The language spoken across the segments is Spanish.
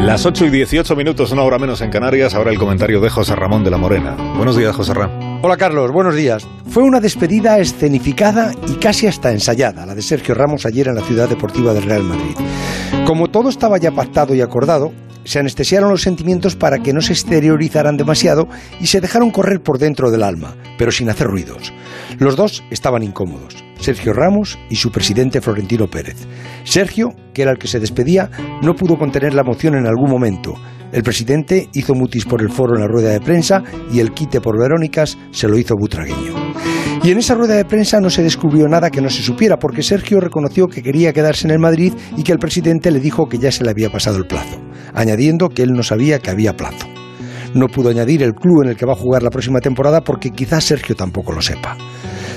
Las 8 y 18 minutos, una hora menos en Canarias. Ahora el comentario de José Ramón de la Morena. Buenos días, José Ramón. Hola, Carlos. Buenos días. Fue una despedida escenificada y casi hasta ensayada, la de Sergio Ramos ayer en la ciudad deportiva del Real Madrid. Como todo estaba ya pactado y acordado, se anestesiaron los sentimientos para que no se exteriorizaran demasiado y se dejaron correr por dentro del alma, pero sin hacer ruidos. Los dos estaban incómodos. Sergio Ramos y su presidente Florentino Pérez. Sergio, que era el que se despedía, no pudo contener la emoción en algún momento. El presidente hizo mutis por el foro en la rueda de prensa y el quite por Verónicas se lo hizo butragueño. Y en esa rueda de prensa no se descubrió nada que no se supiera, porque Sergio reconoció que quería quedarse en el Madrid y que el presidente le dijo que ya se le había pasado el plazo, añadiendo que él no sabía que había plazo. No pudo añadir el club en el que va a jugar la próxima temporada porque quizás Sergio tampoco lo sepa.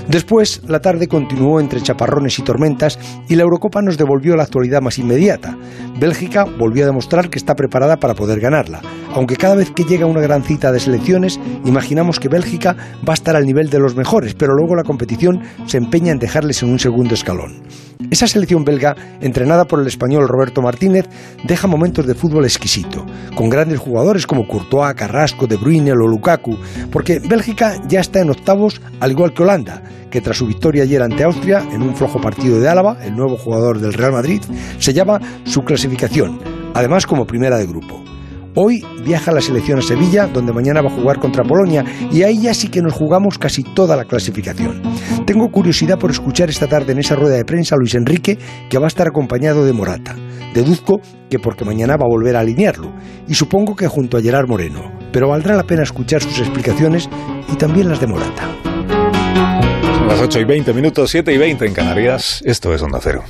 Después, la tarde continuó entre chaparrones y tormentas y la Eurocopa nos devolvió la actualidad más inmediata. Bélgica volvió a demostrar que está preparada para poder ganarla, aunque cada vez que llega una gran cita de selecciones, imaginamos que Bélgica va a estar al nivel de los mejores, pero luego la competición se empeña en dejarles en un segundo escalón. Esa selección belga, entrenada por el español Roberto Martínez, deja momentos de fútbol exquisito, con grandes jugadores como Courtois, Carrasco, De Bruyne o Lukaku, porque Bélgica ya está en octavos, al igual que Holanda, que tras su victoria ayer ante Austria, en un flojo partido de Álava, el nuevo jugador del Real Madrid, se llama su clasificación, además como primera de grupo. Hoy viaja la selección a Sevilla, donde mañana va a jugar contra Polonia, y ahí ya sí que nos jugamos casi toda la clasificación. Tengo curiosidad por escuchar esta tarde en esa rueda de prensa a Luis Enrique, que va a estar acompañado de Morata. Deduzco que porque mañana va a volver a alinearlo, y supongo que junto a Gerard Moreno, pero valdrá la pena escuchar sus explicaciones y también las de Morata. Son las 8 y 20 minutos, 7 y 20 en Canarias. Esto es Onda Cero.